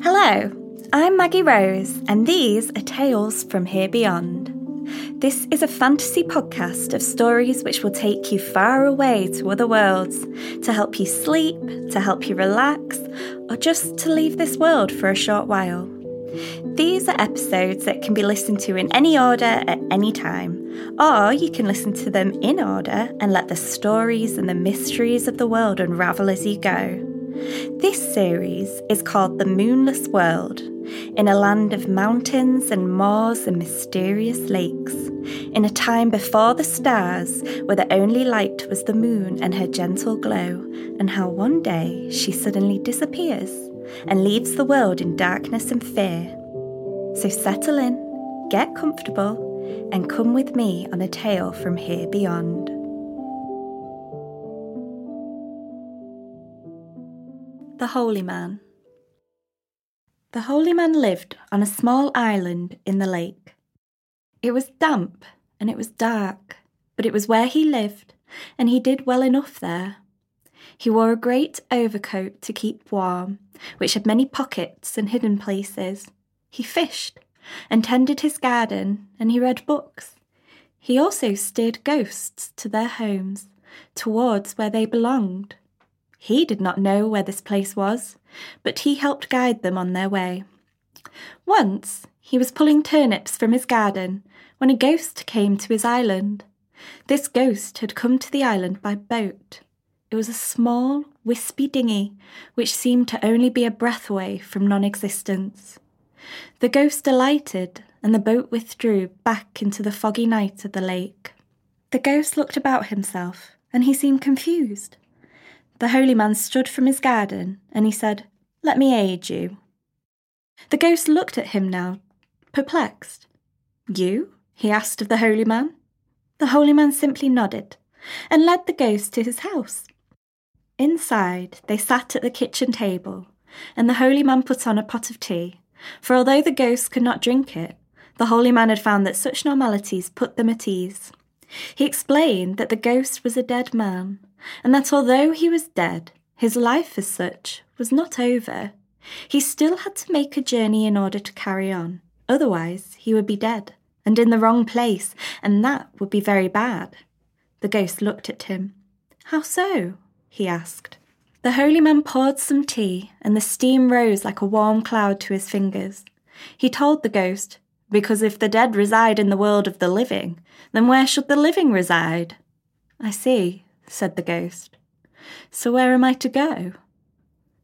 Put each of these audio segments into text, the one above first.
Hello, I'm Maggie Rose, and these are Tales from Here Beyond. This is a fantasy podcast of stories which will take you far away to other worlds, to help you sleep, to help you relax, or just to leave this world for a short while. These are episodes that can be listened to in any order at any time, or you can listen to them in order and let the stories and the mysteries of the world unravel as you go. This series is called The Moonless World, in a land of mountains and moors and mysterious lakes, in a time before the stars, where the only light was the moon and her gentle glow, and how one day she suddenly disappears and leaves the world in darkness and fear. So settle in, get comfortable, and come with me on a tale from here beyond. The Holy Man. The Holy Man lived on a small island in the lake. It was damp and it was dark, but it was where he lived, and he did well enough there. He wore a great overcoat to keep warm, which had many pockets and hidden places. He fished and tended his garden, and he read books. He also steered ghosts to their homes, towards where they belonged. He did not know where this place was, but he helped guide them on their way. Once he was pulling turnips from his garden when a ghost came to his island. This ghost had come to the island by boat. It was a small, wispy dinghy which seemed to only be a breath away from non existence. The ghost alighted, and the boat withdrew back into the foggy night of the lake. The ghost looked about himself, and he seemed confused. The holy man stood from his garden, and he said, Let me aid you. The ghost looked at him now, perplexed. You? he asked of the holy man. The holy man simply nodded, and led the ghost to his house. Inside, they sat at the kitchen table, and the holy man put on a pot of tea, for although the ghost could not drink it, the holy man had found that such normalities put them at ease. He explained that the ghost was a dead man, and that although he was dead, his life as such was not over. He still had to make a journey in order to carry on, otherwise, he would be dead, and in the wrong place, and that would be very bad. The ghost looked at him. How so? he asked. The holy man poured some tea, and the steam rose like a warm cloud to his fingers. He told the ghost, Because if the dead reside in the world of the living, then where should the living reside? I see, said the ghost. So where am I to go?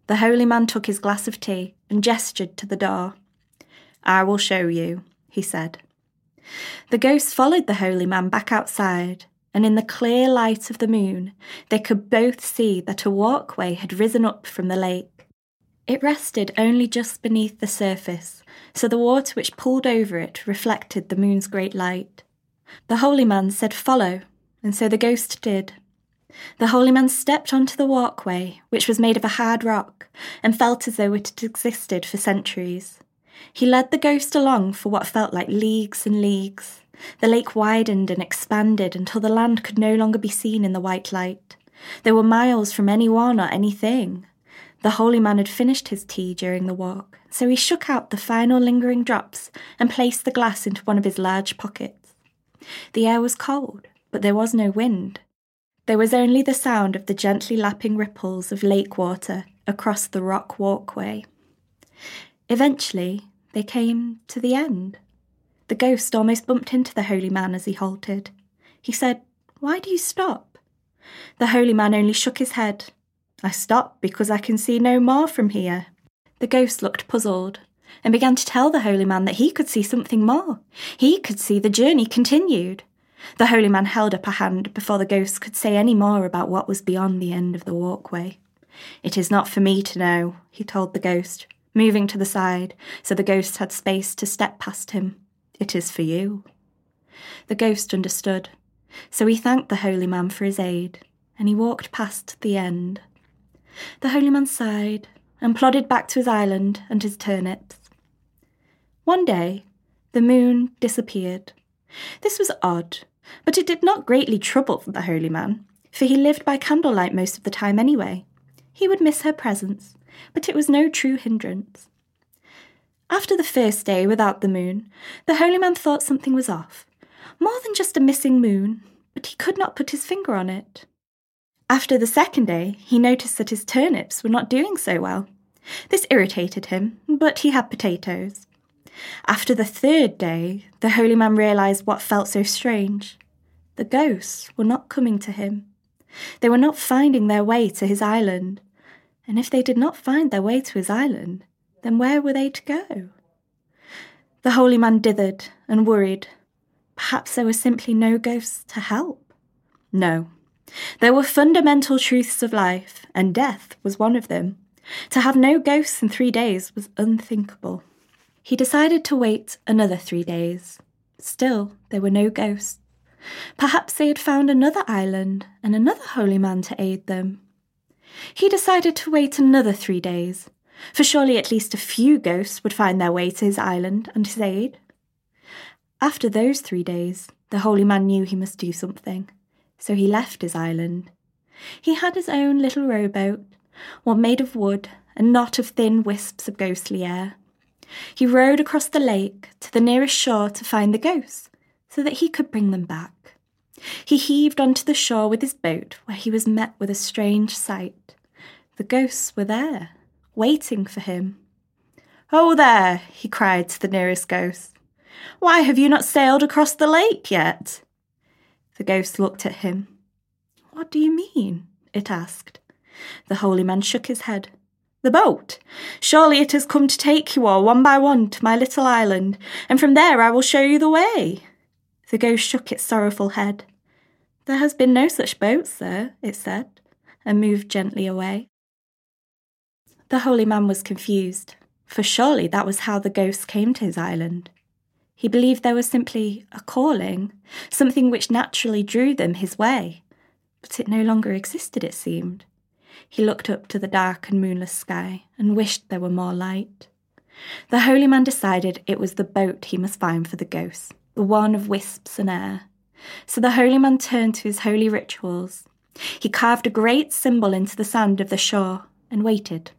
The holy man took his glass of tea and gestured to the door. I will show you, he said. The ghost followed the holy man back outside, and in the clear light of the moon, they could both see that a walkway had risen up from the lake. It rested only just beneath the surface, so the water which pooled over it reflected the moon's great light. The holy man said, Follow, and so the ghost did. The holy man stepped onto the walkway, which was made of a hard rock, and felt as though it had existed for centuries. He led the ghost along for what felt like leagues and leagues. The lake widened and expanded until the land could no longer be seen in the white light. There were miles from anyone or anything. The holy man had finished his tea during the walk, so he shook out the final lingering drops and placed the glass into one of his large pockets. The air was cold, but there was no wind. There was only the sound of the gently lapping ripples of lake water across the rock walkway. Eventually, they came to the end. The ghost almost bumped into the holy man as he halted. He said, Why do you stop? The holy man only shook his head. I stop because I can see no more from here. The ghost looked puzzled and began to tell the holy man that he could see something more. He could see the journey continued. The holy man held up a hand before the ghost could say any more about what was beyond the end of the walkway. It is not for me to know, he told the ghost, moving to the side so the ghost had space to step past him. It is for you. The ghost understood, so he thanked the holy man for his aid, and he walked past the end. The holy man sighed and plodded back to his island and his turnips. One day, the moon disappeared. This was odd, but it did not greatly trouble the holy man, for he lived by candlelight most of the time anyway. He would miss her presence, but it was no true hindrance. After the first day without the moon, the holy man thought something was off. More than just a missing moon, but he could not put his finger on it. After the second day, he noticed that his turnips were not doing so well. This irritated him, but he had potatoes. After the third day, the holy man realized what felt so strange. The ghosts were not coming to him. They were not finding their way to his island. And if they did not find their way to his island, then where were they to go? The holy man dithered and worried. Perhaps there were simply no ghosts to help. No. There were fundamental truths of life, and death was one of them. To have no ghosts in three days was unthinkable. He decided to wait another three days. Still, there were no ghosts. Perhaps they had found another island and another holy man to aid them. He decided to wait another three days, for surely at least a few ghosts would find their way to his island and his aid. After those three days, the holy man knew he must do something, so he left his island. He had his own little rowboat, one made of wood and not of thin wisps of ghostly air. He rowed across the lake to the nearest shore to find the ghosts, so that he could bring them back. He heaved onto the shore with his boat, where he was met with a strange sight. The ghosts were there, waiting for him. Oh, there, he cried to the nearest ghost. Why have you not sailed across the lake yet? The ghost looked at him. What do you mean? it asked. The holy man shook his head. The boat. Surely it has come to take you all one by one to my little island, and from there I will show you the way. The ghost shook its sorrowful head. There has been no such boat, sir, it said, and moved gently away. The holy man was confused, for surely that was how the ghosts came to his island. He believed there was simply a calling, something which naturally drew them his way, but it no longer existed, it seemed. He looked up to the dark and moonless sky and wished there were more light. The holy man decided it was the boat he must find for the ghosts, the one of wisps and air. So the holy man turned to his holy rituals. He carved a great symbol into the sand of the shore and waited.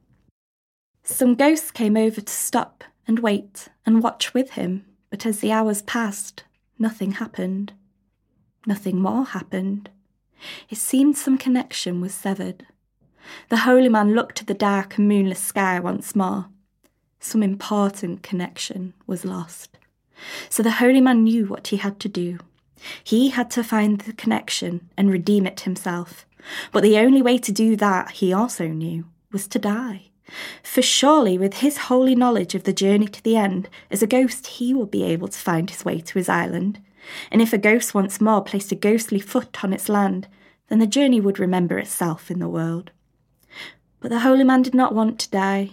Some ghosts came over to stop and wait and watch with him, but as the hours passed, nothing happened. Nothing more happened. It seemed some connection was severed. The holy man looked at the dark and moonless sky once more. Some important connection was lost. So the holy man knew what he had to do. He had to find the connection and redeem it himself. But the only way to do that, he also knew, was to die. For surely, with his holy knowledge of the journey to the end, as a ghost he would be able to find his way to his island. And if a ghost once more placed a ghostly foot on its land, then the journey would remember itself in the world. But the holy man did not want to die.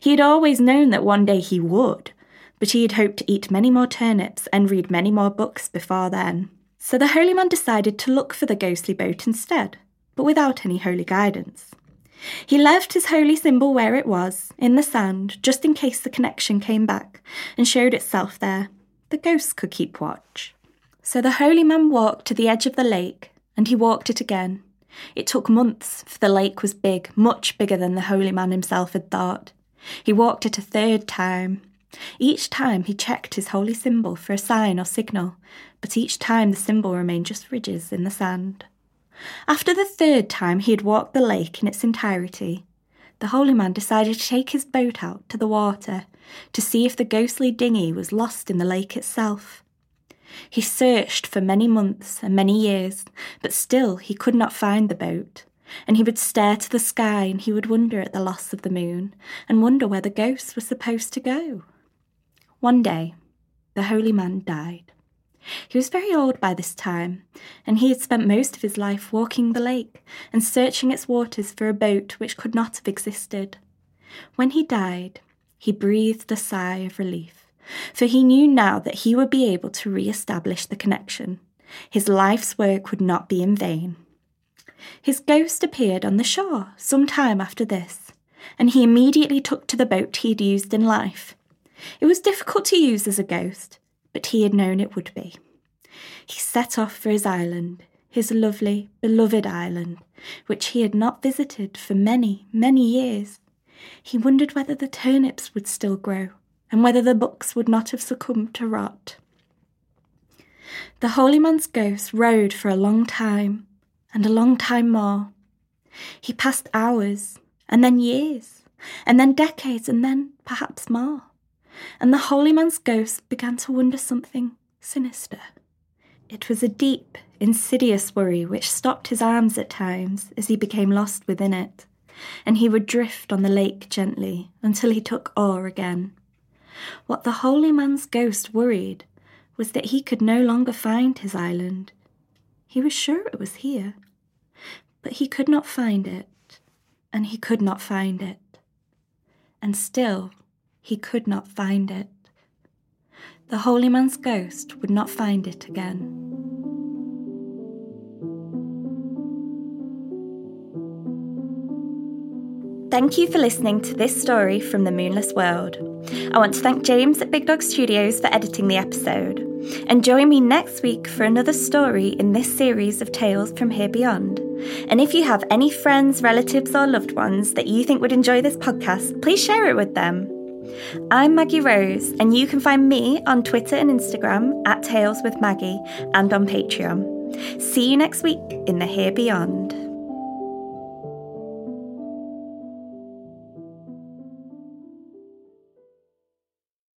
He had always known that one day he would, but he had hoped to eat many more turnips and read many more books before then. So the holy man decided to look for the ghostly boat instead, but without any holy guidance. He left his holy symbol where it was, in the sand, just in case the connection came back and showed itself there. The ghosts could keep watch. So the holy man walked to the edge of the lake, and he walked it again. It took months, for the lake was big, much bigger than the holy man himself had thought. He walked it a third time, each time he checked his holy symbol for a sign or signal, but each time the symbol remained just ridges in the sand. After the third time he had walked the lake in its entirety, the holy man decided to take his boat out to the water to see if the ghostly dinghy was lost in the lake itself. He searched for many months and many years, but still he could not find the boat. And he would stare to the sky and he would wonder at the loss of the moon and wonder where the ghosts were supposed to go. One day, the holy man died. He was very old by this time, and he had spent most of his life walking the lake and searching its waters for a boat which could not have existed. When he died, he breathed a sigh of relief, for he knew now that he would be able to re establish the connection. His life's work would not be in vain. His ghost appeared on the shore some time after this, and he immediately took to the boat he had used in life it was difficult to use as a ghost, but he had known it would be. He set off for his island, his lovely, beloved island, which he had not visited for many, many years. He wondered whether the turnips would still grow, and whether the books would not have succumbed to rot. The holy man's ghost rode for a long time, and a long time more. He passed hours, and then years, and then decades, and then perhaps more. And the holy man's ghost began to wonder something sinister. It was a deep, insidious worry which stopped his arms at times as he became lost within it, and he would drift on the lake gently until he took oar again. What the holy man's ghost worried was that he could no longer find his island. He was sure it was here, but he could not find it, and he could not find it. And still, he could not find it. The holy man's ghost would not find it again. Thank you for listening to this story from the Moonless World. I want to thank James at Big Dog Studios for editing the episode. And join me next week for another story in this series of Tales from Here Beyond. And if you have any friends, relatives, or loved ones that you think would enjoy this podcast, please share it with them. I'm Maggie Rose, and you can find me on Twitter and Instagram at Tales with Maggie and on Patreon. See you next week in the Here Beyond.